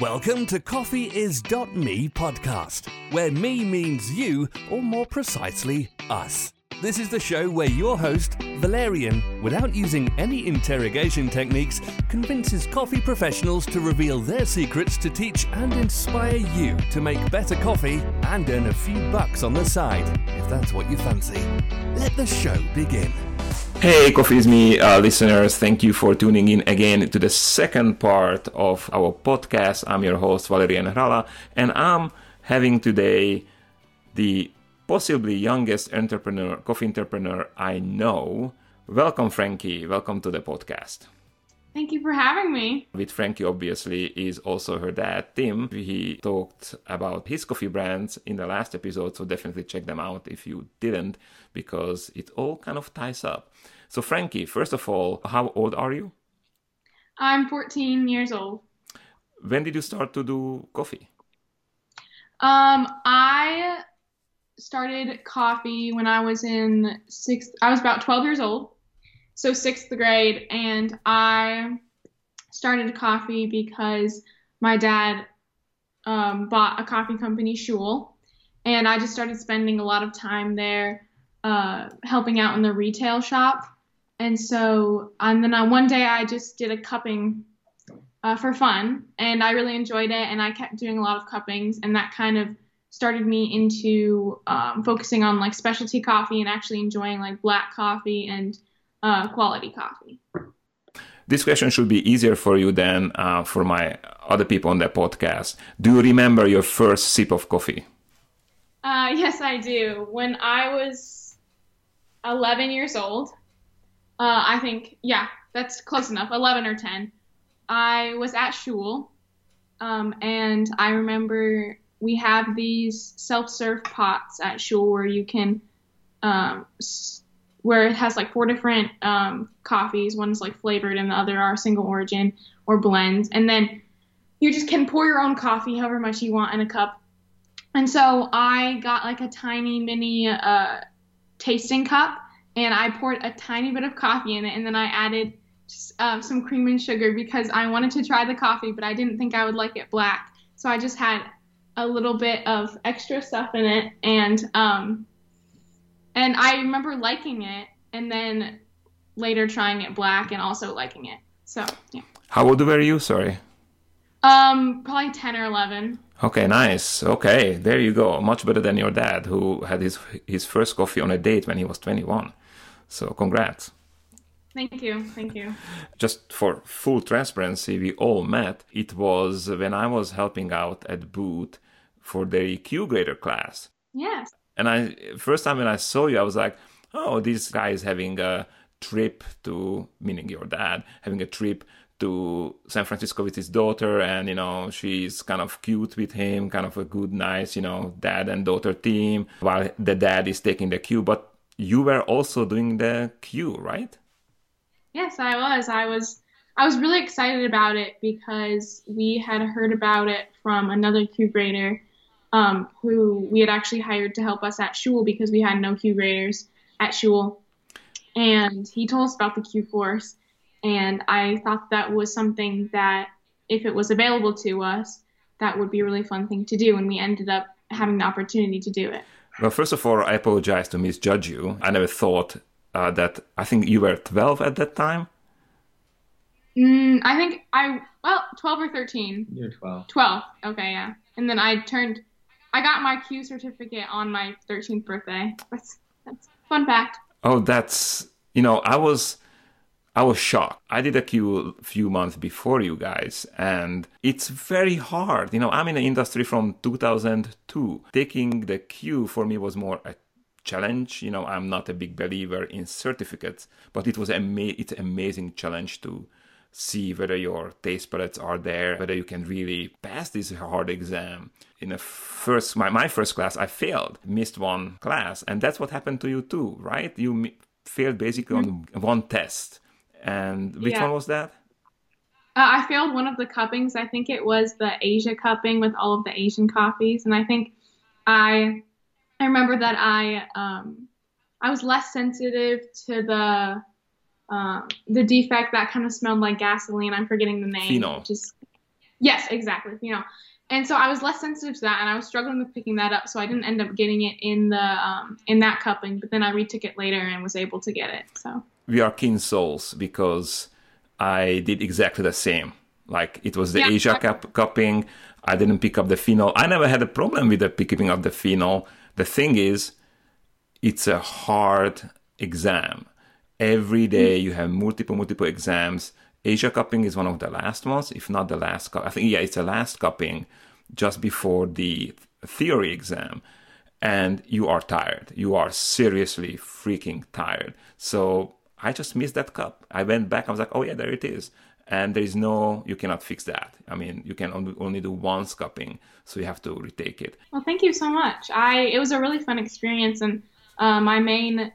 Welcome to CoffeeIs.me podcast, where me means you, or more precisely, us. This is the show where your host, Valerian, without using any interrogation techniques, convinces coffee professionals to reveal their secrets to teach and inspire you to make better coffee and earn a few bucks on the side, if that's what you fancy. Let the show begin. Hey, Coffee is Me uh, listeners, thank you for tuning in again to the second part of our podcast. I'm your host, Valerian Hrala, and I'm having today the possibly youngest entrepreneur, coffee entrepreneur I know. Welcome, Frankie. Welcome to the podcast. Thank you for having me. With Frankie, obviously, is also her dad, Tim. He talked about his coffee brands in the last episode, so definitely check them out if you didn't, because it all kind of ties up. So, Frankie, first of all, how old are you? I'm 14 years old. When did you start to do coffee? Um, I started coffee when I was in sixth. I was about 12 years old, so sixth grade, and I started coffee because my dad um, bought a coffee company, Schuil, and I just started spending a lot of time there, uh, helping out in the retail shop. And so, and then I, one day I just did a cupping uh, for fun, and I really enjoyed it, and I kept doing a lot of cuppings, and that kind of started me into um, focusing on like specialty coffee and actually enjoying like black coffee and uh, quality coffee. This question should be easier for you than uh, for my other people on the podcast. Do you remember your first sip of coffee? Uh, yes, I do. When I was 11 years old, uh, I think, yeah, that's close enough, 11 or 10. I was at Schuil, um, and I remember we have these self-serve pots at Schuil where you can, um, where it has like four different um, coffees. One's like flavored, and the other are single origin or blends. And then you just can pour your own coffee, however much you want, in a cup. And so I got like a tiny mini uh, tasting cup, and I poured a tiny bit of coffee in it, and then I added uh, some cream and sugar because I wanted to try the coffee, but I didn't think I would like it black. So I just had a little bit of extra stuff in it, and um, and I remember liking it, and then later trying it black and also liking it. So yeah. How old were you? Sorry. Um, probably ten or eleven. Okay, nice. Okay, there you go. Much better than your dad, who had his his first coffee on a date when he was twenty one. So congrats. Thank you. Thank you. Just for full transparency, we all met. It was when I was helping out at Boot for the Q grader class. Yes. And I first time when I saw you, I was like, oh, this guy is having a trip to, meaning your dad, having a trip to San Francisco with his daughter, and you know she's kind of cute with him, kind of a good, nice, you know, dad and daughter team, while the dad is taking the Q. But you were also doing the Q, right? Yes, I was. I was. I was really excited about it because we had heard about it from another Q grader um, who we had actually hired to help us at Schuil because we had no Q graders at Schuil. And he told us about the Q course. And I thought that was something that, if it was available to us, that would be a really fun thing to do. And we ended up having the opportunity to do it. Well, first of all, I apologize to misjudge you. I never thought uh, that, I think you were 12 at that time. Mm, I think I, well, 12 or 13. You're 12. 12. Okay, yeah. And then I turned I got my Q certificate on my 13th birthday. That's that's fun fact. Oh, that's you know, I was I was shocked. I did a Q a few months before you guys, and it's very hard. You know, I'm in the industry from 2002. Taking the Q for me was more a challenge. You know, I'm not a big believer in certificates, but it was a ama- it's amazing challenge to see whether your taste palettes are there, whether you can really pass this hard exam. In the first, my, my first class, I failed, missed one class, and that's what happened to you too, right? You mi- failed basically mm-hmm. on one test. And which yeah. one was that? Uh, I failed one of the cuppings. I think it was the Asia cupping with all of the Asian coffees, and I think I I remember that I um, I was less sensitive to the um, the defect that kind of smelled like gasoline. I'm forgetting the name. Phenol. Just Yes, exactly. You know, and so I was less sensitive to that, and I was struggling with picking that up, so I didn't end up getting it in the um, in that cupping. But then I retook it later and was able to get it. So we are kin souls because I did exactly the same. Like it was the Yeah. Asia Cup cupping. I didn't pick up the phenol. I never had a problem with the picking up the phenol. The thing is, it's a hard exam. Every day you have multiple, multiple exams. Asia cupping is one of the last ones, if not the last cup. I think yeah, it's the last cupping just before the theory exam. And you are tired. You are seriously freaking tired. So I just missed that cup. I went back. I was like, oh yeah, there it is. And there is no, you cannot fix that. I mean, you can only, only do once cupping, so you have to retake it. Well, thank you so much. I it was a really fun experience, and uh, my main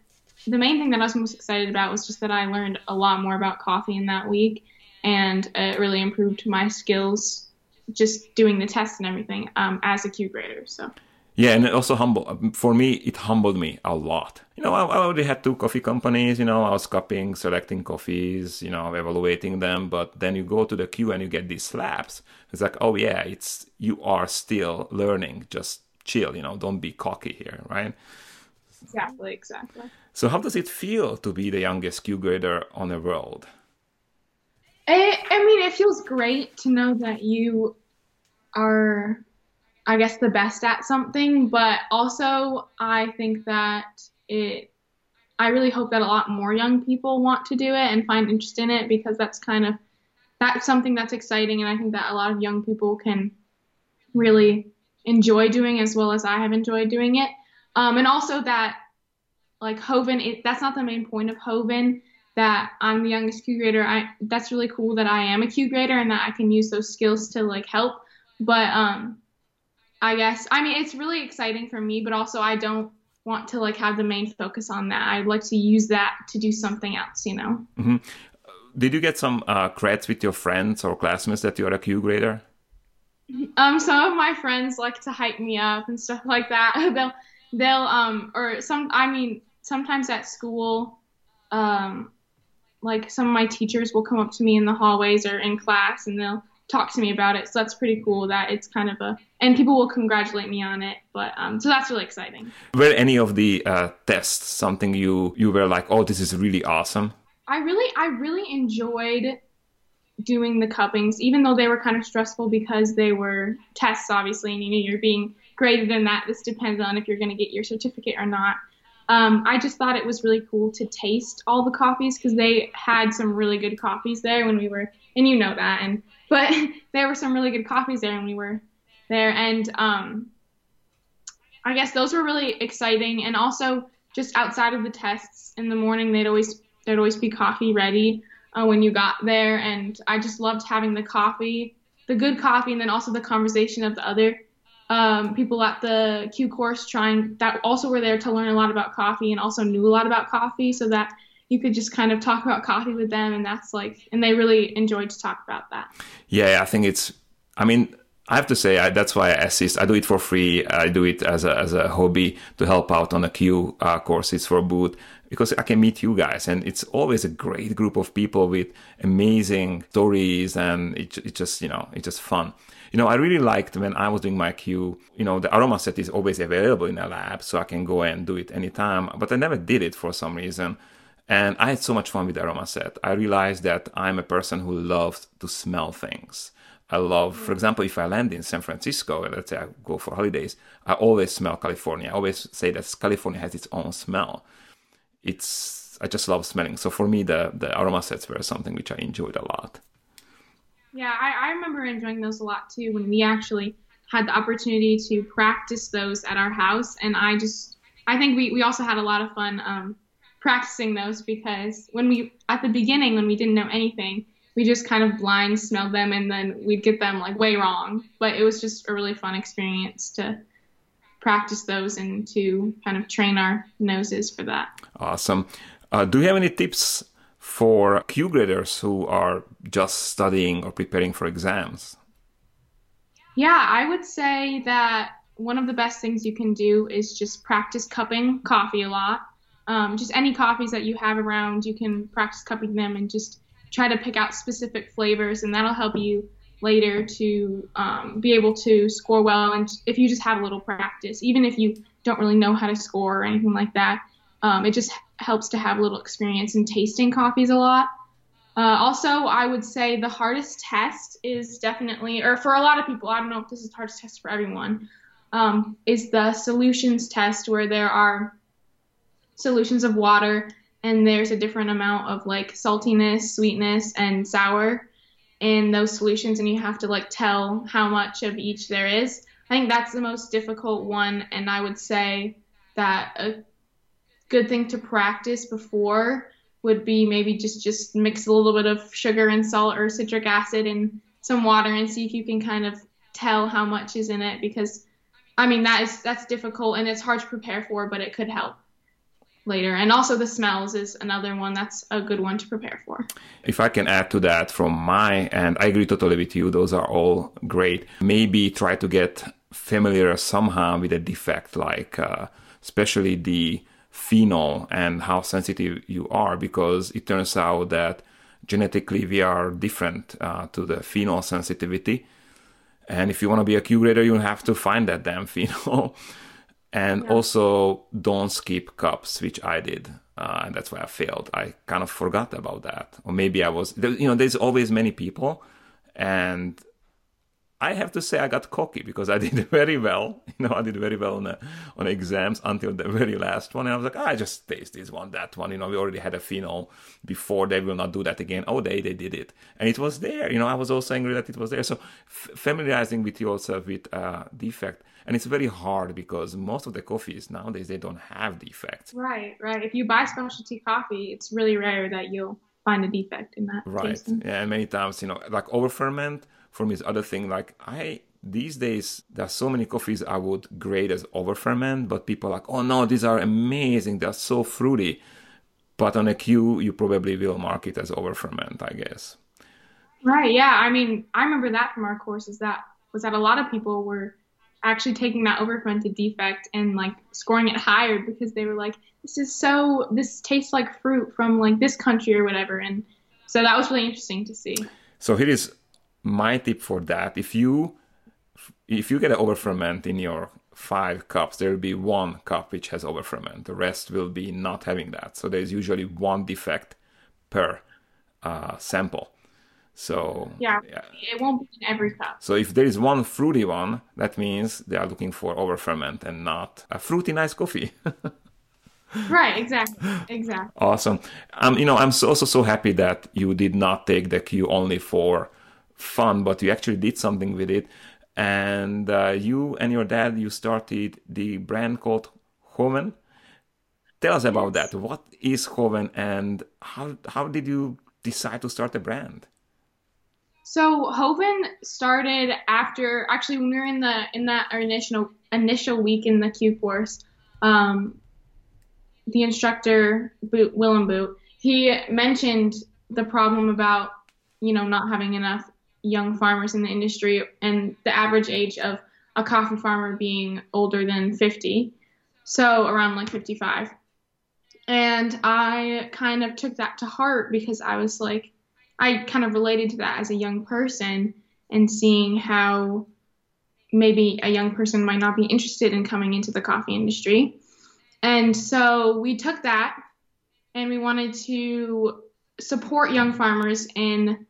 the main thing that I was most excited about was just that I learned a lot more about coffee in that week, and it really improved my skills just doing the tests and everything um, as a Q grader. So Yeah, and it also humble for me. It humbled me a lot. You know, I, I already had two coffee companies. You know, I was cupping, selecting coffees. You know, evaluating them. But then you go to the Q and you get these slaps. It's like, oh yeah, it's you are still learning. Just chill. You know, don't be cocky here, right? exactly, exactly. So how does it feel to be the youngest Q grader on the world? I, I mean, it feels great to know that you are, I guess, the best at something, but also I think that it, I really hope that a lot more young people want to do it and find interest in it because that's kind of, that's something that's exciting and I think that a lot of young people can really enjoy doing as well as I have enjoyed doing it. Um, and also that, like, Hoven, it, that's not the main point of Hoven that I'm the youngest Q grader. I that's really cool that I am a Q grader and that I can use those skills to like help. But um I guess I mean it's really exciting for me, but also I don't want to like have the main focus on that. I'd like to use that to do something else, you know. Did you get some uh, creds with your friends or classmates that you are a Q grader? Um some of my friends like to hype me up and stuff like that. they'll they'll um or some I mean sometimes at school um like some of my teachers will come up to me in the hallways or in class and they'll talk to me about it. So that's pretty cool that it's kind of a and people will congratulate me on it. But um so that's really exciting. Were any of the uh, tests something you you were like, oh, this is really awesome? I really I really enjoyed doing the cuppings, even though they were kind of stressful because they were tests, obviously, and you know you're being graded in that. This depends on if you're going to get your certificate or not. Um, I just thought it was really cool to taste all the coffees because they had some really good coffees there when we were, and you know that, and but there were some really good coffees there when we were there, and um, I guess those were really exciting, and also just outside of the tests in the morning, they'd always there'd always be coffee ready uh, when you got there, and I just loved having the coffee, the good coffee, and then also the conversation of the other um, people at the Q course trying that also were there to learn a lot about coffee and also knew a lot about coffee, so that you could just kind of talk about coffee with them, and that's like, and they really enjoyed to talk about that. Yeah, I think it's. I mean, I have to say I, that's why I assist. I do it for free. I do it as a as a hobby to help out on the Q uh, courses for Boot because I can meet you guys, and it's always a great group of people with amazing stories, and it, it just you know it's just fun. You know, I really liked when I was doing my Q. You know, the aroma set is always available in a lab, so I can go and do it anytime. But I never did it for some reason. And I had so much fun with the aroma set. I realized that I'm a person who loves to smell things. I love, for example, if I land in San Francisco, let's say I go for holidays, I always smell California. I always say that California has its own smell. It's I just love smelling. So for me, the the aroma sets were something which I enjoyed a lot. Yeah, I, I remember enjoying those a lot too when we actually had the opportunity to practice those at our house. And I just, I think we, we also had a lot of fun um, practicing those because when we, at the beginning, when we didn't know anything, we just kind of blind smelled them and then we'd get them like way wrong. But it was just a really fun experience to practice those and to kind of train our noses for that. Awesome. Uh, do you have any tips for Q graders who are just studying or preparing for exams? Yeah, I would say that one of the best things you can do is just practice cupping coffee a lot. Um, just any coffees that you have around, you can practice cupping them and just try to pick out specific flavors, and that'll help you later to um, be able to score well. And if you just have a little practice, even if you don't really know how to score or anything like that, um, it just helps to have a little experience in tasting coffees a lot. Uh, also, I would say the hardest test is definitely, or for a lot of people, I don't know if this is the hardest test for everyone, um, is the solutions test where there are solutions of water and there's a different amount of like saltiness, sweetness, and sour in those solutions, and you have to like tell how much of each there is. I think that's the most difficult one, and I would say that a good thing to practice before would be maybe just just mix a little bit of sugar and salt or citric acid and some water and see if you can kind of tell how much is in it because I mean that is that's difficult and it's hard to prepare for, but it could help later. And also the smells is another one that's a good one to prepare for. If I can add to that from my end, I agree totally with you. Those are all great. Maybe try to get familiar somehow with a defect, like uh, especially the phenol and how sensitive you are, because it turns out that genetically we are different uh, to the phenol sensitivity. And if you want to be a Q grader, you have to find that damn phenol. and yeah. also don't skip cups, which I did. Uh, and that's why I failed. I kind of forgot about that. Or maybe I was, you know, there's always many people. And I have to say I got cocky because I did very well. You know, I did very well on the, on exams until the very last one. And I was like, oh, I just taste this one, that one. You know, we already had a phenol before. They will not do that again. Oh, they they did it, and it was there. You know, I was also angry that it was there. So f- familiarizing with yourself with uh, defect, and it's very hard because most of the coffees nowadays they don't have defects. Right, right. If you buy specialty coffee, it's really rare that you'll find a defect in that. Right. Tasting. Yeah, and many times, you know, like over ferment for me is other thing. Like I these days there are so many coffees I would grade as over ferment, but people are like, oh no, these are amazing, they're so fruity. But on a a Q, you probably will mark it as over ferment, I guess. Right. Yeah. I mean, I remember that from our courses. That was that a lot of people were actually taking that over fermented defect and like scoring it higher because they were like, this is so, this tastes like fruit from like this country or whatever. And so that was really interesting to see. So here is my tip for that if you if you get an over ferment in your five cups there will be one cup which has over ferment the rest will be not having that so there's usually one defect per uh, sample so yeah, yeah, it won't be in every cup. So if there is one fruity one, that means they are looking for over ferment and not a fruity nice coffee. right, exactly, exactly. Awesome. Um, you know, I'm so, also so happy that you did not take the Q only for fun, but you actually did something with it. And uh, you and your dad, you started the brand called Hoven. Tell us about that. What is Hoven, and how how did you decide to start a brand? So Hoven started after actually when we were in the in that initial initial week in the Q course. Um, the instructor Boot, Willem Boot, he mentioned the problem about you know not having enough young farmers in the industry and the average age of a coffee farmer being older than 50, so around like 55. And I kind of took that to heart because I was like, I kind of related to that as a young person and seeing how maybe a young person might not be interested in coming into the coffee industry. And so we took that and we wanted to support young farmers in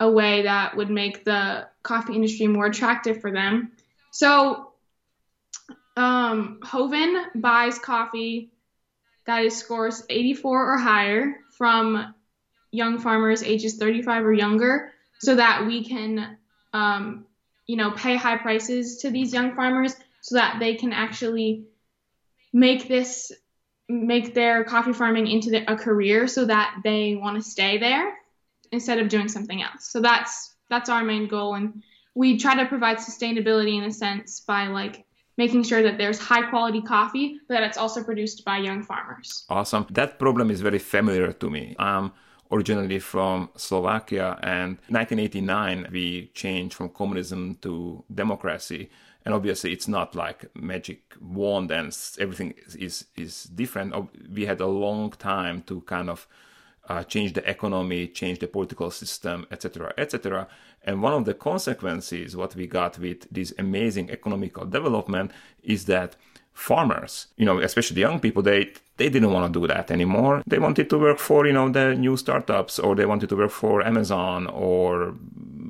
a way that would make the coffee industry more attractive for them. So, um, Hoven buys coffee that is scores 84 or higher from young farmers ages 35 or younger so that we can, um, you know, pay high prices to these young farmers so that they can actually make this make their coffee farming into the, a career so that they want to stay there instead of doing something else. So that's that's our main goal and we try to provide sustainability in a sense by like making sure that there's high quality coffee but that it's also produced by young farmers. Awesome. That problem is very familiar to me. I'm originally from Slovakia and 1989 we changed from communism to democracy and obviously it's not like magic wand and everything is is different we had a long time to kind of uh, change the economy, change the political system, etc., etc. And one of the consequences, what we got with this amazing economical development, is that farmers, you know, especially the young people, they they didn't want to do that anymore. They wanted to work for, you know, the new startups, or they wanted to work for Amazon or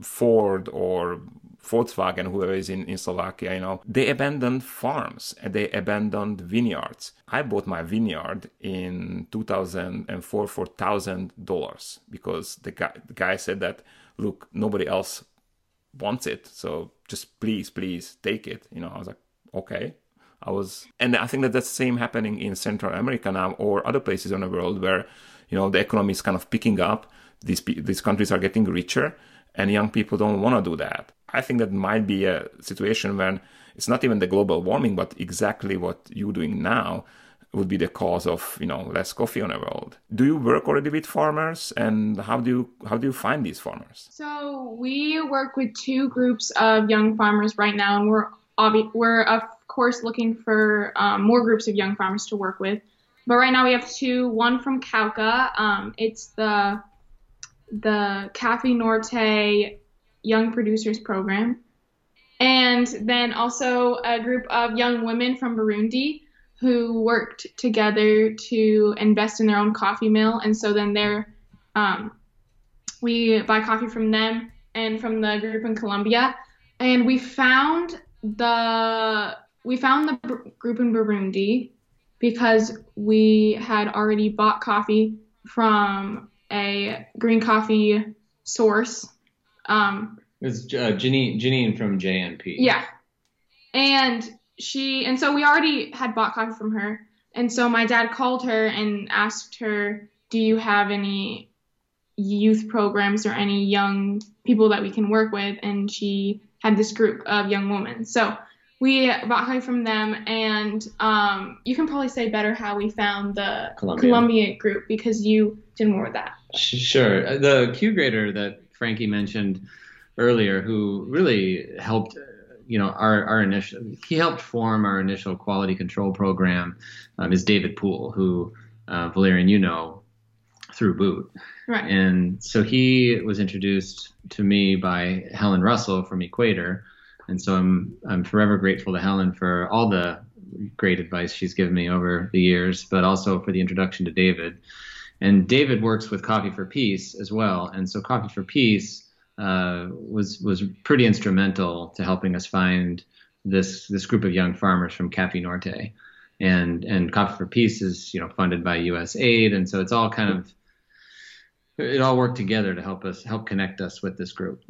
Ford or Volkswagen, whoever is in, in Slovakia, you know, they abandoned farms and they abandoned vineyards. I bought my vineyard in 2004 for $1,000 because the guy, the guy said that, look, nobody else wants it. So just please, please take it. You know, I was like, okay. I was, and I think that that's the same happening in Central America now or other places in the world where, you know, the economy is kind of picking up. These, these countries are getting richer and young people don't want to do that. I think that might be a situation when it's not even the global warming, but exactly what you're doing now would be the cause of you know less coffee on the world. Do you work already with farmers, and how do you how do you find these farmers? So we work with two groups of young farmers right now, and we're obvi- we're of course looking for um, more groups of young farmers to work with. But right now we have two. One from Cauca. Um, it's the the Cafe Norte Young Producers Program. And then also a group of young women from Burundi who worked together to invest in their own coffee mill. And so then they're, um, we buy coffee from them and from the group in Colombia. And we found the we found the group in Burundi because we had already bought coffee from a green coffee source. Um, it's uh, Jeanine, Jeanine from JNP. Yeah, and she and so we already had bought coffee from her, and so my dad called her and asked her, "Do you have any youth programs or any young people that we can work with?" And she had this group of young women. So we bought coffee from them, and um, you can probably say better how we found the Colombian. Colombian group because you did more of that. Sure. Uh, The Q grader that Frankie mentioned earlier, who really helped, uh, you know, our, our initial, he helped form our initial quality control program, um, is David Poole, who uh, Valerian, you know, through Boot. Right. And so he was introduced to me by Helen Russell from Equator. And so I'm I'm forever grateful to Helen for all the great advice she's given me over the years, but also for the introduction to David. And David works with Coffee for Peace as well. And so Coffee for Peace uh, was was pretty instrumental to helping us find this this group of young farmers from Cafe Norte. And and Coffee for Peace is you know funded by USAID, and so it's all kind of it all worked together to help us help connect us with this group.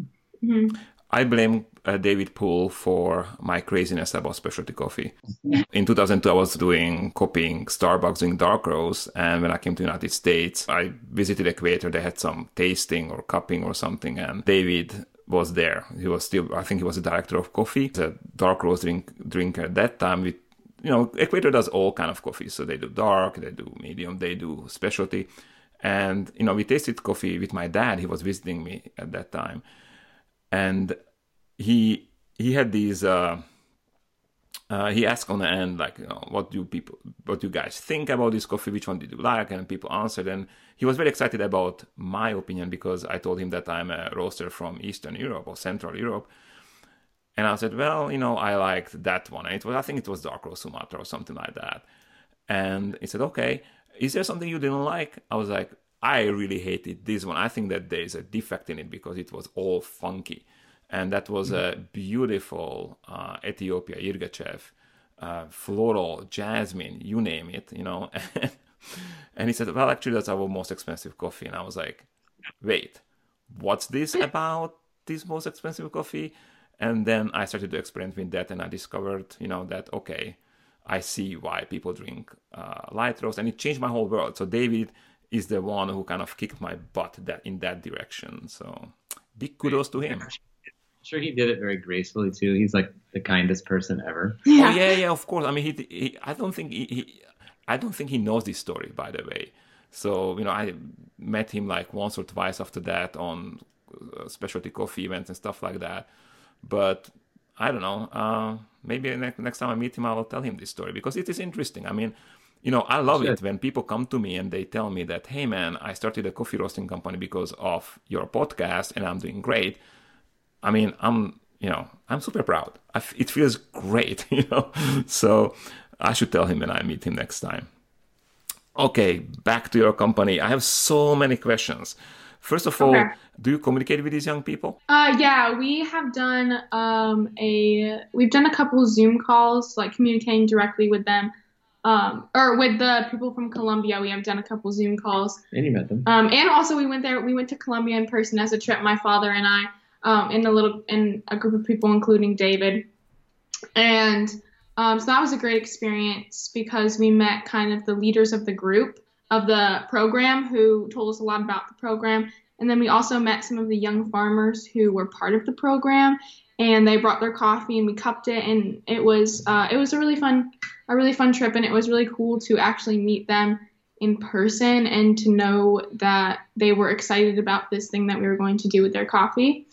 Mhm. I blame uh, David Poole for my craziness about specialty coffee. In 2002, I was doing copying Starbucks doing dark roast, and when I came to the United States, I visited Equator. They had some tasting or cupping or something, and David was there. He was still, I think, he was the director of coffee, the dark roast drink drinker at that time. With you know, Equator does all kind of coffee, so they do dark, they do medium, they do specialty, and you know, we tasted coffee with my dad. He was visiting me at that time and he he had these uh, uh, he asked on the end like you know, what do people what do you guys think about this coffee? Which one did you like? And people answered. And he was very excited about my opinion because i told him that i'm a roaster from eastern europe or central europe. And i said well you know i liked that one. And it was i think it was dark roast sumatra or something like that. And he said okay is there something you didn't like? I was like I really hated this one. I think that there is a defect in it because it was all funky. And that was a beautiful uh, Ethiopia Yirgacheffe, uh, floral, jasmine, you name it, you know. and he said, Well, actually, that's our most expensive coffee. And I was like, Wait, what's this about this most expensive coffee? And then I started to experiment with that and I discovered, you know, that, okay, I see why people drink uh, light roast. And it changed my whole world. So, David is the one who kind of kicked my butt that in that direction. So big kudos to him. Sure, he did it very gracefully too. He's like the kindest person ever. Yeah, oh, yeah, yeah. Of course. I mean, he, he I don't think he, he, I don't think he knows this story, by the way. So you know, I met him like once or twice after that on uh, specialty coffee events and stuff like that. But I don't know. Uh, maybe next, next time I meet him, I will tell him this story because it is interesting. I mean, You know, I love Sure. it when people come to me and they tell me that, hey man, I started a coffee roasting company because of your podcast and I'm doing great. I mean, I'm, you know, I'm super proud. I f- it feels great, you know. So I should tell him when I meet him next time. Okay, back to your company. I have so many questions. First of all, Okay. do you communicate with these young people? Uh, yeah, we have done um, a we've done a couple Zoom calls, like communicating directly with them, um, or with the people from Colombia. We have done a couple Zoom calls, And you met them. um, and also we went there. We went to Colombia in person as a trip. My father and I, um, in a little in a group of people, including David, and um, so that was a great experience because we met kind of the leaders of the group of the program who told us a lot about the program. And then we also met some of the young farmers who were part of the program, and they brought their coffee and we cupped it, and it was uh, it was a really fun a really fun trip, and it was really cool to actually meet them in person and to know that they were excited about this thing that we were going to do with their coffee.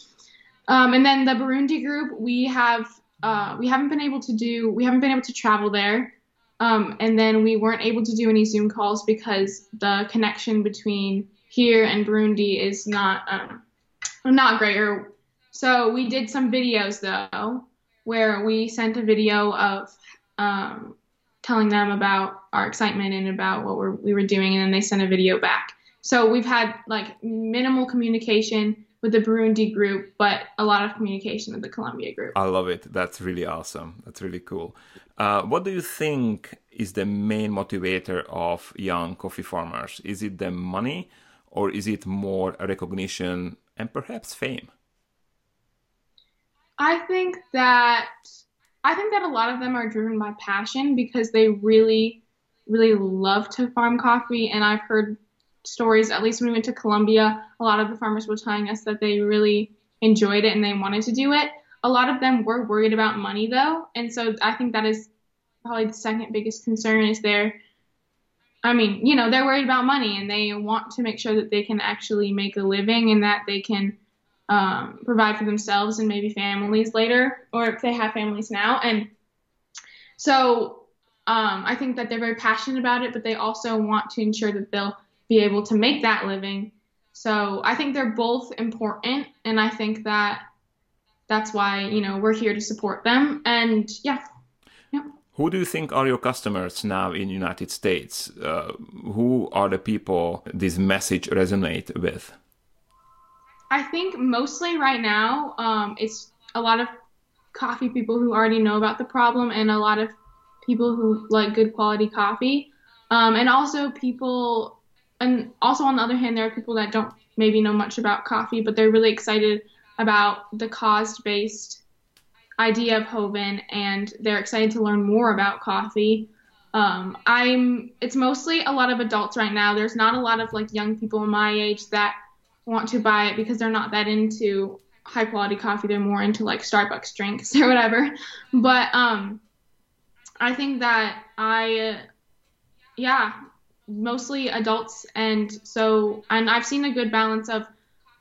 Um, and then the Burundi group, we have uh, we haven't been able to do we haven't been able to travel there. Um, and then we weren't able to do any Zoom calls because the connection between here and Burundi is not um, not great. Or, so we did some videos though, where we sent a video of um, telling them about our excitement and about what we're, we were doing, and then they sent a video back. So we've had like minimal communication with the Burundi group, but a lot of communication with the Colombia group. I love it. That's really awesome. That's really cool. Uh, what do you think is the main motivator of young coffee farmers? Is it the money or is it more recognition and perhaps fame? I think that I think that a lot of them are driven by passion because they really, really love to farm coffee. And I've heard stories, at least when we went to Colombia, a lot of the farmers were telling us that they really enjoyed it and they wanted to do it. A lot of them were worried about money though, and so I think that is probably the second biggest concern is their I mean, you know, they're worried about money and they want to make sure that they can actually make a living and that they can um, provide for themselves and maybe families later, or if they have families now. And so um, I think that they're very passionate about it, but they also want to ensure that they'll be able to make that living. So I think they're both important, and I think that that's why you know we're here to support them. And yeah, Who do you think are your customers now in United States? Uh, who are the people this message resonate with? I think mostly right now, um, it's a lot of coffee people who already know about the problem, and a lot of people who like good quality coffee, um, and also people, and also on the other hand, there are people that don't maybe know much about coffee, but they're really excited about the cause-based idea of Hoven, and they're excited to learn more about coffee. Um, I'm. It's mostly a lot of adults right now. There's not a lot of like young people my age that want to buy it because they're not that into high quality coffee. They're more into like Starbucks drinks or whatever. But um, I think that I, yeah, mostly adults, and so and I've seen a good balance of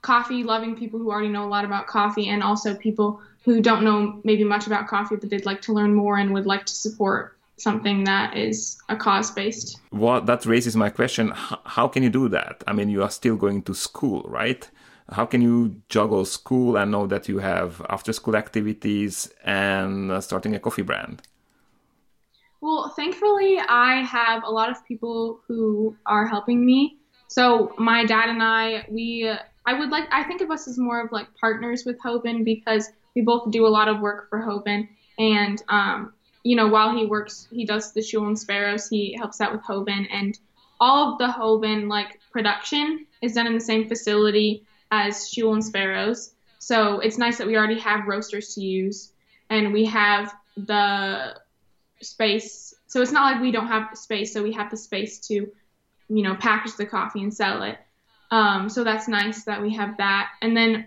coffee loving people who already know a lot about coffee, and also people who don't know maybe much about coffee but they'd like to learn more and would like to support something that is a cause based. Well, that raises my question. How can you do that? I mean, you are still going to school, right? How can you juggle school and know that you have after school activities and uh, starting a coffee brand? Well, thankfully, I have a lot of people who are helping me. So my dad and I, we, I would like, I think of us as more of like partners with Hoban because we both do a lot of work for Hoban. And, um, you know, while he works, he does the Schuil and Sparrows, he helps out with Hoban. And all of the Hoban, like, production is done in the same facility as Schuil and Sparrows. So it's nice that we already have roasters to use. And we have the space. So it's not like we don't have space, so we have the space to, you know, package the coffee and sell it. Um, so that's nice that we have that. And then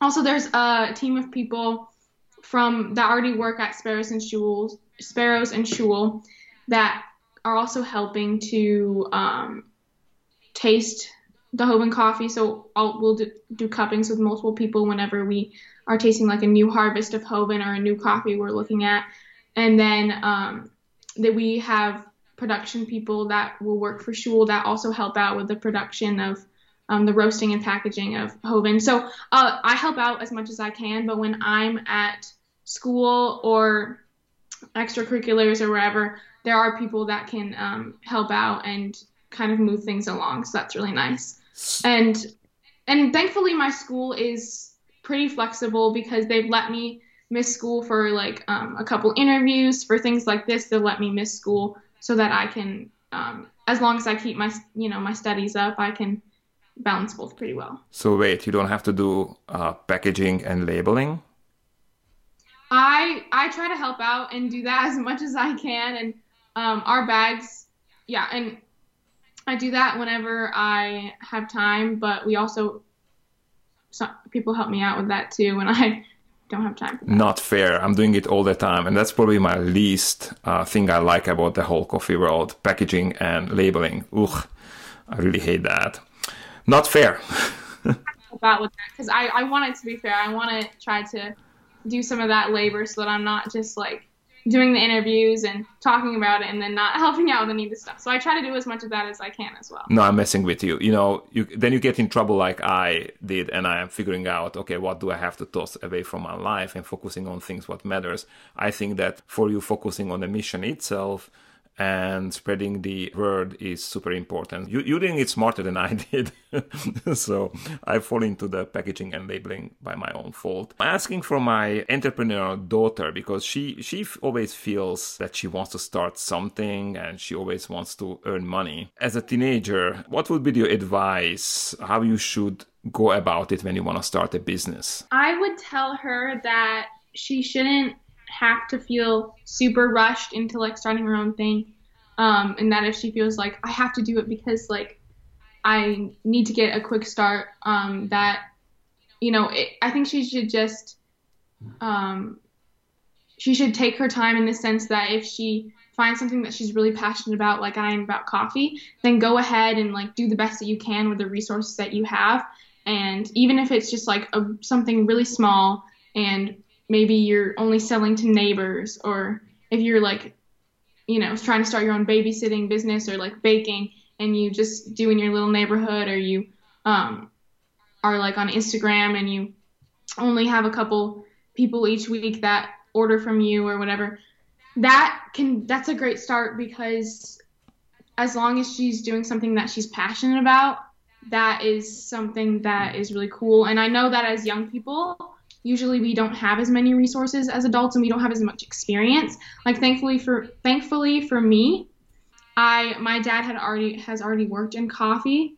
also there's a team of people from that already work at Sparrows and Schuil, Sparrows and Schuil, that are also helping to um, taste the Hoban coffee. So I'll, we'll do, do cuppings with multiple people whenever we are tasting like a new harvest of Hoban or a new coffee we're looking at and then um, that we have production people that will work for Schuil that also help out with the production of um, the roasting and packaging of Hoven. So uh, I help out as much as I can, but when I'm at school or extracurriculars or wherever, there are people that can um, help out and kind of move things along. So that's really nice. And and thankfully my school is pretty flexible because they've let me miss school for like um, a couple interviews for things like this. They'll let me miss school so that I can, um, as long as I keep my you know my studies up, I can balance both pretty well. So wait, you don't have to do uh, packaging and labeling. I I try to help out and do that as much as I can, and um, our bags, yeah, and I do that whenever I have time. But we also, some people help me out with that too when I don't have time. Not fair. I'm doing it all the time, and that's probably my least uh, thing I like about the whole coffee world: packaging and labeling. Ugh, I really hate that. Not fair. about with that because I, I want it to be fair. I want to try to do some of that labor so that I'm not just like doing the interviews and talking about it and then not helping out with any of the stuff. So I try to do as much of that as I can as well. No, I'm messing with you. You know, you then you get in trouble like I did, and I am figuring out, okay, what do I have to toss away from my life and focusing on things what matters. I think that for you focusing on the mission itself and spreading the word is super important. You, you're doing it smarter than I did. so I fall into the packaging and labeling by my own fault. I'm asking for my entrepreneurial daughter because she, she always feels that she wants to start something and she always wants to earn money. As a teenager, what would be your advice how you should go about it when you want to start a business? I would tell her that she shouldn't have to feel super rushed into like starting her own thing. Um, and that if she feels like I have to do it because like I need to get a quick start, um, that you know, it, I think she should just um, she should take her time in the sense that if she finds something that she's really passionate about, like I am about coffee, then go ahead and like do the best that you can with the resources that you have. And even if it's just like a, something really small and maybe you're only selling to neighbors or if you're like you know trying to start your own babysitting business or like baking and you just do in your little neighborhood or you um, are like on instagram and you only have a couple people each week that order from you or whatever that can that's a great start because as long as she's doing something that she's passionate about that is something that is really cool. And i know that as young people usually we don't have as many resources as adults and we don't have as much experience. Like thankfully for thankfully for me i my dad had already has already worked in coffee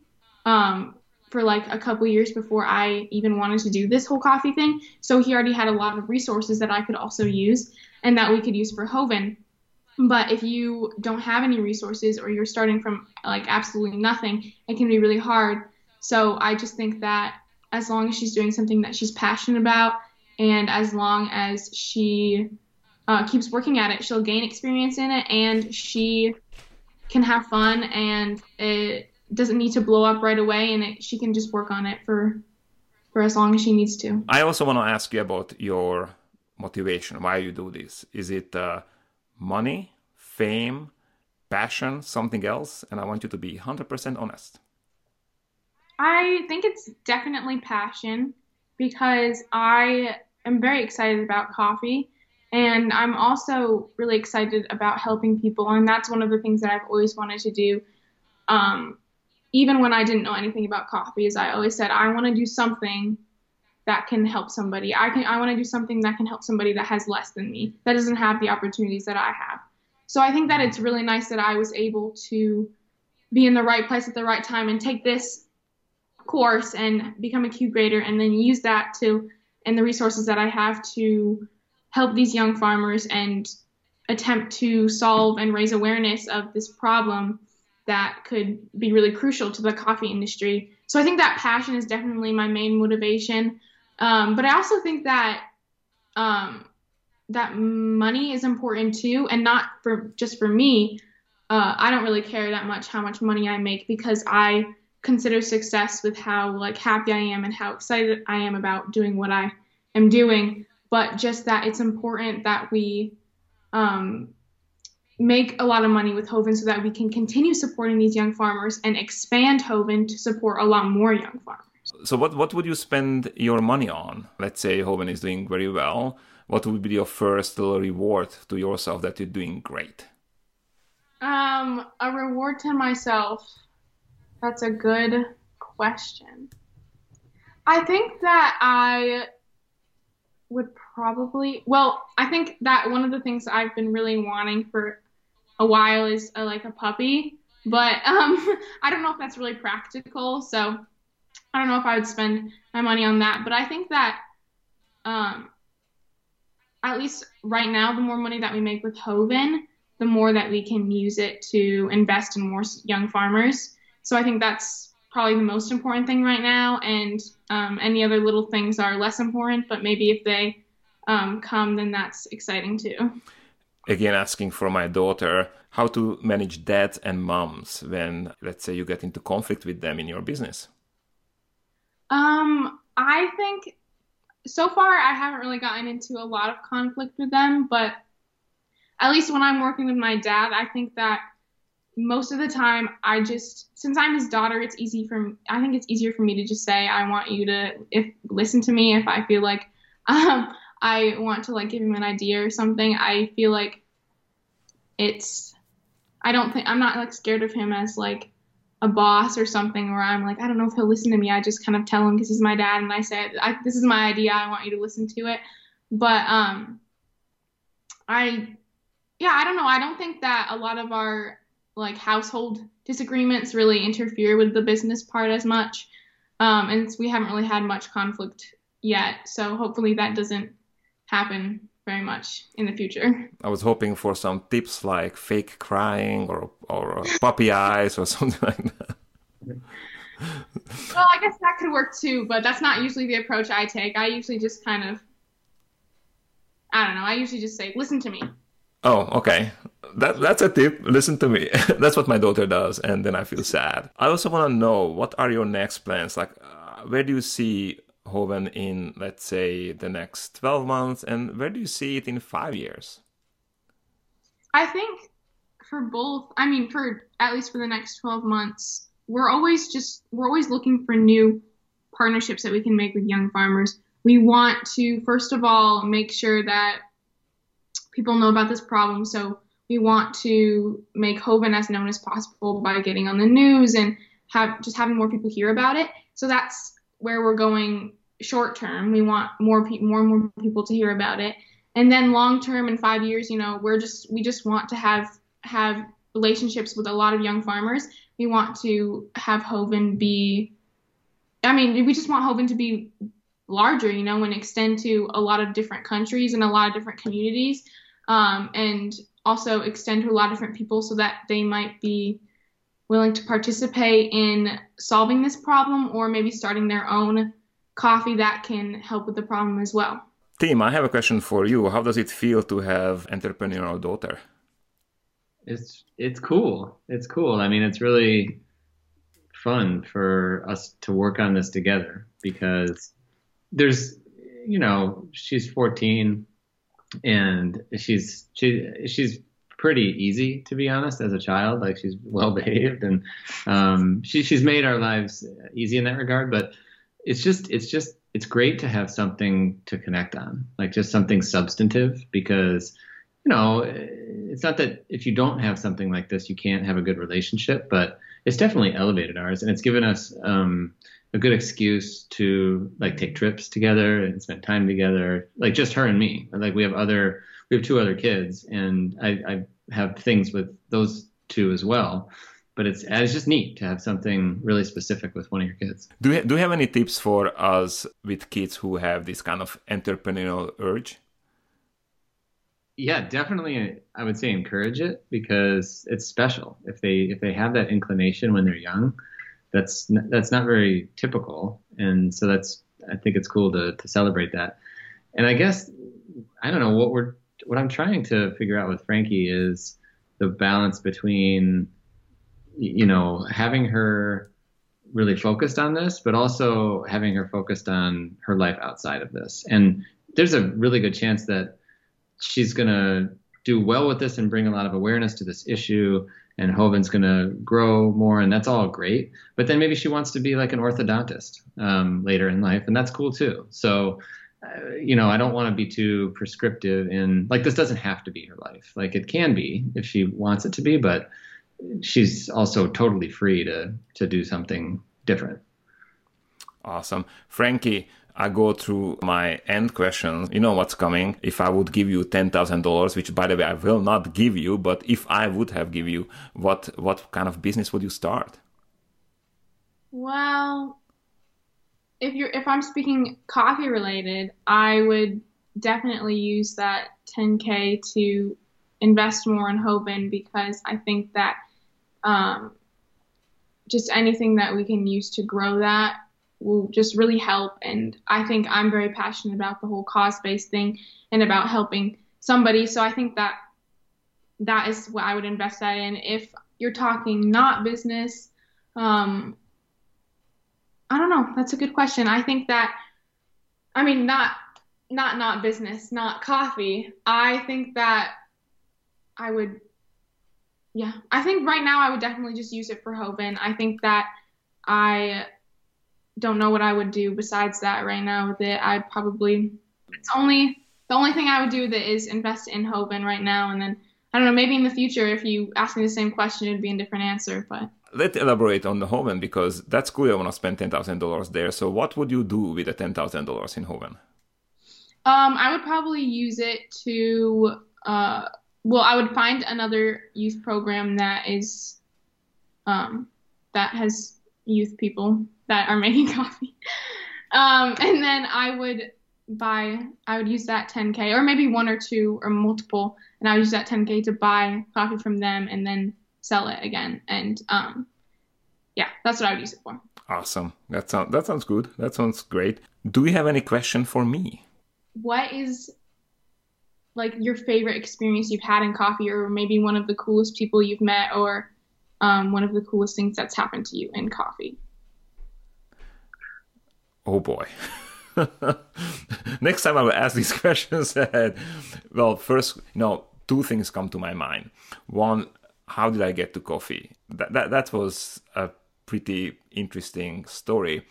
um, for like a couple years before i even wanted to do this whole coffee thing. So he already had a lot of resources that i could also use and that we could use for hoven. But if you don't have any resources or you're starting from like absolutely nothing it can be really hard. So i just think that as long as she's doing something that she's passionate about and as long as she uh, keeps working at it, she'll gain experience in it and she can have fun and it doesn't need to blow up right away and it, she can just work on it for for as long as she needs to. I also want to ask you about your motivation, why you do this. Is it uh, money, fame, passion, something else? And I want you to be 100% honest. I think it's definitely passion because I am very excited about coffee and I'm also really excited about helping people and that's one of the things that I've always wanted to do. Um, even when I didn't know anything about coffee, is I always said I want to do something that can help somebody. I can I want to do something that can help somebody that has less than me, that doesn't have the opportunities that I have. So I think that it's really nice that I was able to be in the right place at the right time and take this course and become a Q grader and then use that to and the resources that I have to help these young farmers and attempt to solve and raise awareness of this problem that could be really crucial to the coffee industry. So I think that passion is definitely my main motivation. Um, but I also think that um, that money is important too, and not for just for me. Uh, I don't really care that much how much money I make because I consider success with how like happy I am and how excited I am about doing what I am doing, but just that it's important that we um, make a lot of money with Hoven so that we can continue supporting these young farmers and expand Hoven to support a lot more young farmers. So what what would you spend your money on? Let's say Hoven is doing very well. What would be your first little reward to yourself that you're doing great? Um, a reward to myself. That's a good question. I think that I would probably well, I think that one of the things I've been really wanting for a while is a, like a puppy, but um, I don't know if that's really practical. So I don't know if I would spend my money on that, but I think that um, at least right now, the more money that we make with Joven, the more that we can use it to invest in more young farmers. So I think that's probably the most important thing right now, and um, any other little things are less important. But maybe if they um, come, then that's exciting too. Again, asking for my daughter how to manage dads and moms when, let's say, you get into conflict with them in your business. Um, I think so far I haven't really gotten into a lot of conflict with them, but at least when I'm working with my dad, I think that most of the time I just since I'm his daughter, it's easy for me. I think it's easier for me to just say I want you to if listen to me if I feel like um, I want to like give him an idea or something. I feel like it's I don't think I'm not like scared of him as like a boss or something where I'm like, I don't know if he'll listen to me. I just kind of tell him because he's my dad and I say, I, this is my idea. I want you to listen to it. But, um, I, yeah, I don't know. I don't think that a lot of our like household disagreements really interfere with the business part as much. Um, and we haven't really had much conflict yet. So hopefully that doesn't happen very much in the future. I was hoping for some tips like fake crying or or puppy eyes or something like that. well, I guess that could work too, but that's not usually the approach I take. I usually just kind of I don't know. I usually just say, "Listen to me." Oh, okay. That that's a tip. Listen to me. that's what my daughter does, and then I feel sad. I also want to know what are your next plans. Like, uh, where do you see Joven in, let's say, the next 12 months? And where do you see it in five years? I think for both, I mean, for at least for the next 12 months, we're always just, we're always looking for new partnerships that we can make with young farmers. We want to, first of all, make sure that people know about this problem. So we want to make Joven as known as possible by getting on the news and have just having more people hear about it. So that's where we're going short term. We want more pe- more and more people to hear about it. And then long term in 5 years, you know, we're just we just want to have have relationships with a lot of young farmers. We want to have Joven be I mean, we just want Joven to be larger, you know, and extend to a lot of different countries and a lot of different communities. Um, and also extend to a lot of different people so that they might be willing to participate in solving this problem or maybe starting their own coffee that can help with the problem as well. Tim, I have a question for you. How does it feel to have entrepreneurial daughter? It's it's cool. It's cool. I mean, it's really fun for us to work on this together because there's you know, she's 14 and she's she she's pretty easy to be honest as a child. Like she's well behaved and um, she, she's made our lives easy in that regard. But it's just it's just it's great to have something to connect on like just something substantive because you know it's not that if you don't have something like this you can't have a good relationship but it's definitely elevated ours. And it's given us um, a good excuse to like take trips together and spend time together like just her and me like we have other we have two other kids, and I, I have things with those two as well. But it's it's just neat to have something really specific with one of your kids. Do you, do you have any tips for us with kids who have this kind of entrepreneurial urge? yeah definitely i would say encourage it because it's special if they if they have that inclination when they're young that's that's not very typical. And so that's i think it's cool to to celebrate that. And i guess i don't know what we're what I'm trying to figure out with Frankie is the balance between, you know, having her really focused on this, but also having her focused on her life outside of this. And there's a really good chance that she's going to do well with this and bring a lot of awareness to this issue and Joven's going to grow more, and that's all great. But then maybe she wants to be like an orthodontist um, later in life, and that's cool too. So, uh, you know, I don't want to be too prescriptive in like this doesn't have to be her life. Like it can be if she wants it to be, but she's also totally free to to do something different. Awesome, Frankie. I go through my end questions. You know what's coming. If I would give you ten thousand dollars, which by the way I will not give you, but if I would have give you, what what kind of business would you start? Well, if you're if I'm speaking coffee related, I would definitely use that 10k to invest more in Joven because I think that um, just anything that we can use to grow that will just really help. And I think I'm very passionate about the whole cause based thing and about helping somebody. So I think that that is what I would invest that in. If you're talking not business, um, I don't know. That's a good question. I think that, I mean, not not not business, not coffee. I think that I would, yeah. I think right now I would definitely just use it for Joven. I think that I don't know what I would do besides that right now with it. I'd probably it's only the only thing I would do that is invest in Joven right now, and then I don't know maybe in the future if you ask me the same question it'd be a different answer. But let's elaborate on the Joven because that's cool. I want to spend ten thousand dollars there. So what would you do with the ten thousand dollars in Joven? Um, I would probably use it to uh, well, I would find another youth program that is um, that has youth people that are making coffee. Um, and then I would buy, I would use that 10K or maybe one or two or multiple, and I would use that 10K to buy coffee from them and then sell it again. And um, yeah, that's what I would use it for. Awesome. That sounds that sounds good. That sounds great. Do you have any question for me? What is like your favorite experience you've had in coffee, or maybe one of the coolest people you've met, or um, one of the coolest things that's happened to you in coffee? Oh boy. Next time I will ask these questions. Well, first, you know, two things come to my mind. One, how did I get to coffee? That that, that was a pretty interesting story.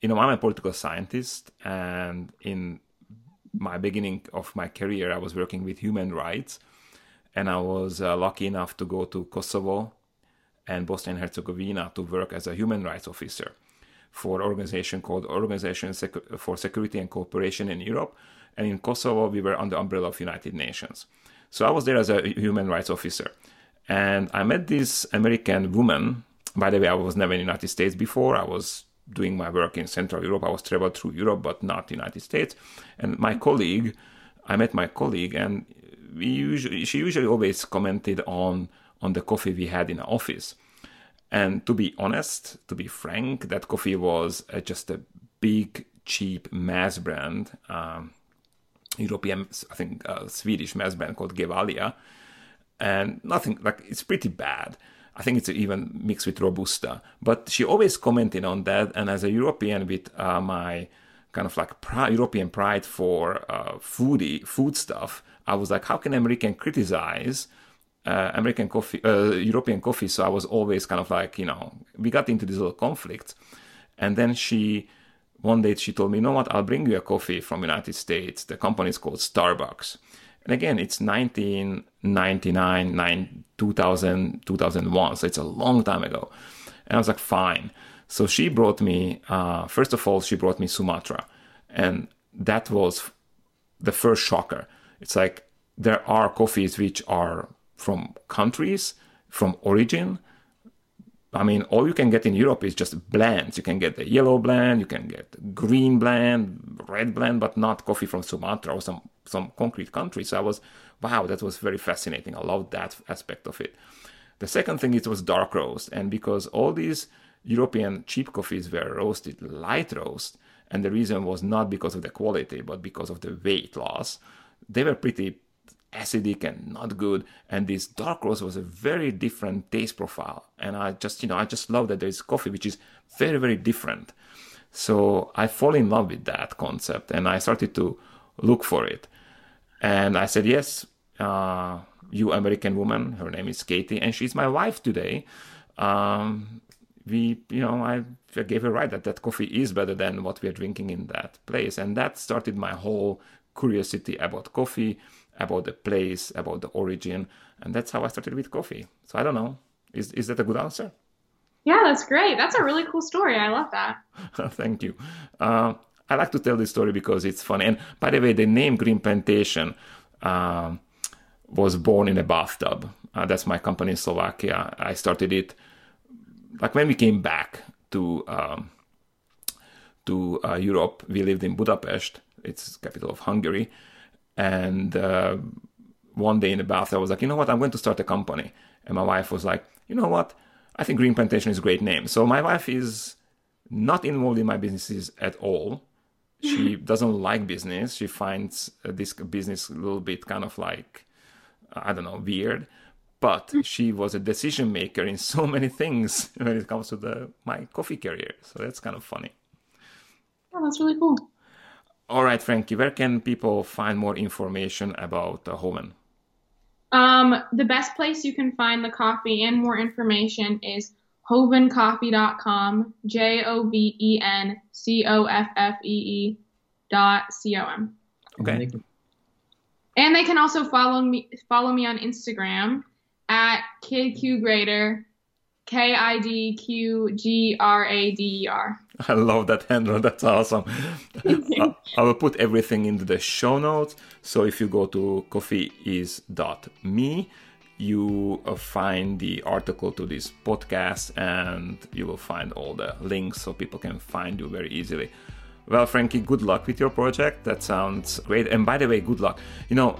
You know, I'm a political scientist, and in my beginning of my career, I was working with human rights, and I was uh, lucky enough to go to Kosovo and Bosnia and Herzegovina to work as a human rights officer for an organization called Organization for Security and Cooperation in Europe. And in Kosovo, we were under umbrella of United Nations. So I was there as a human rights officer. And I met this American woman. By the way, I was never in the United States before. I was doing my work in Central Europe. I was traveled through Europe, but not the United States. And my colleague, I met my colleague, and we usually, she usually always commented on on the coffee we had in the office. And to be honest, to be frank, that coffee was uh, just a big, cheap mass brand, um, European, I think, uh, Swedish mass brand called Gevalia. And nothing, like, it's pretty bad. I think it's even mixed with Robusta. But she always commented on that. And as a European with uh, my kind of like pride, European pride for uh, foodie, food stuff, I was like, how can American criticize uh, American coffee, uh, European coffee. So I was always kind of like, you know, we got into this little conflict. And then she, one day she told me, you know what, I'll bring you a coffee from United States. The company is called Starbucks. And again, it's 1999, 9, 2000, 2001. So it's a long time ago. And I was like, fine. So she brought me, uh, first of all, she brought me Sumatra. And that was the first shocker. It's like there are coffees which are from countries, from origin. I mean, all you can get in Europe is just blends. You can get the yellow blend, you can get green blend, red blend, but not coffee from Sumatra or some, some concrete country. So I was, wow, that was very fascinating. I loved that aspect of it. The second thing, it was dark roast. And because all these European cheap coffees were roasted light roast, and the reason was not because of the quality, but because of the weight loss, they were pretty acidic and not good. And this dark roast was a very different taste profile. And I just, you know, I just love that there's coffee which is very, very different. So I fall in love with that concept and I started to look for it. And I said, yes, uh, you American woman. Her name is Katie, and she's my wife today. Um, we, you know, I, I gave her right that that coffee is better than what we are drinking in that place, and that started my whole curiosity about coffee, about the place, about the origin, and that's how I started with coffee. So I don't know. Is is that a good answer? Yeah, that's great. That's a really cool story. I love that. Thank you. Uh, I like to tell this story because it's funny. And by the way, the name Green Plantation uh, was born in a bathtub. Uh, that's my company in Slovakia. I started it like when we came back to um, to uh, Europe. We lived in Budapest. It's capital of Hungary, and uh, one day in the bath, I was like, you know what? I'm going to start a company. And my wife was like, you know what? I think Green Plantation is a great name. So my wife is not involved in my businesses at all. She doesn't like business. She finds uh, this business a little bit kind of like, I don't know, weird. But she was a decision maker in so many things when it comes to the my coffee career. So that's kind of funny. Oh, that's really cool. All right, Frankie, where can people find more information about uh, Joven? Um, the best place you can find the coffee and more information is jovencoffee.com, J O V E N C O F F E E dot C O M. Okay. And they can also follow me follow me on Instagram at KidQGrader, K I D Q G R A D E R. I love that handle. That's awesome. I, I will put everything into the show notes. So if you go to coffeeis.me, you uh, find the article to this podcast and you will find all the links so people can find you very easily. Well, Frankie, good luck with your project. That sounds great. And by the way, good luck. You know,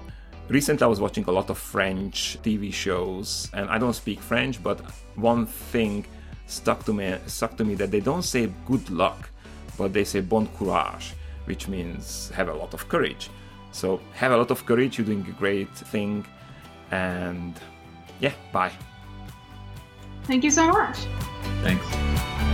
recently I was watching a lot of French TV shows, and I don't speak French, but one thing stuck to me stuck to me that they don't say good luck, but they say bon courage, which means have a lot of courage. So have a lot of courage. You're doing a great thing, and yeah, bye. Thank you so much. Thanks.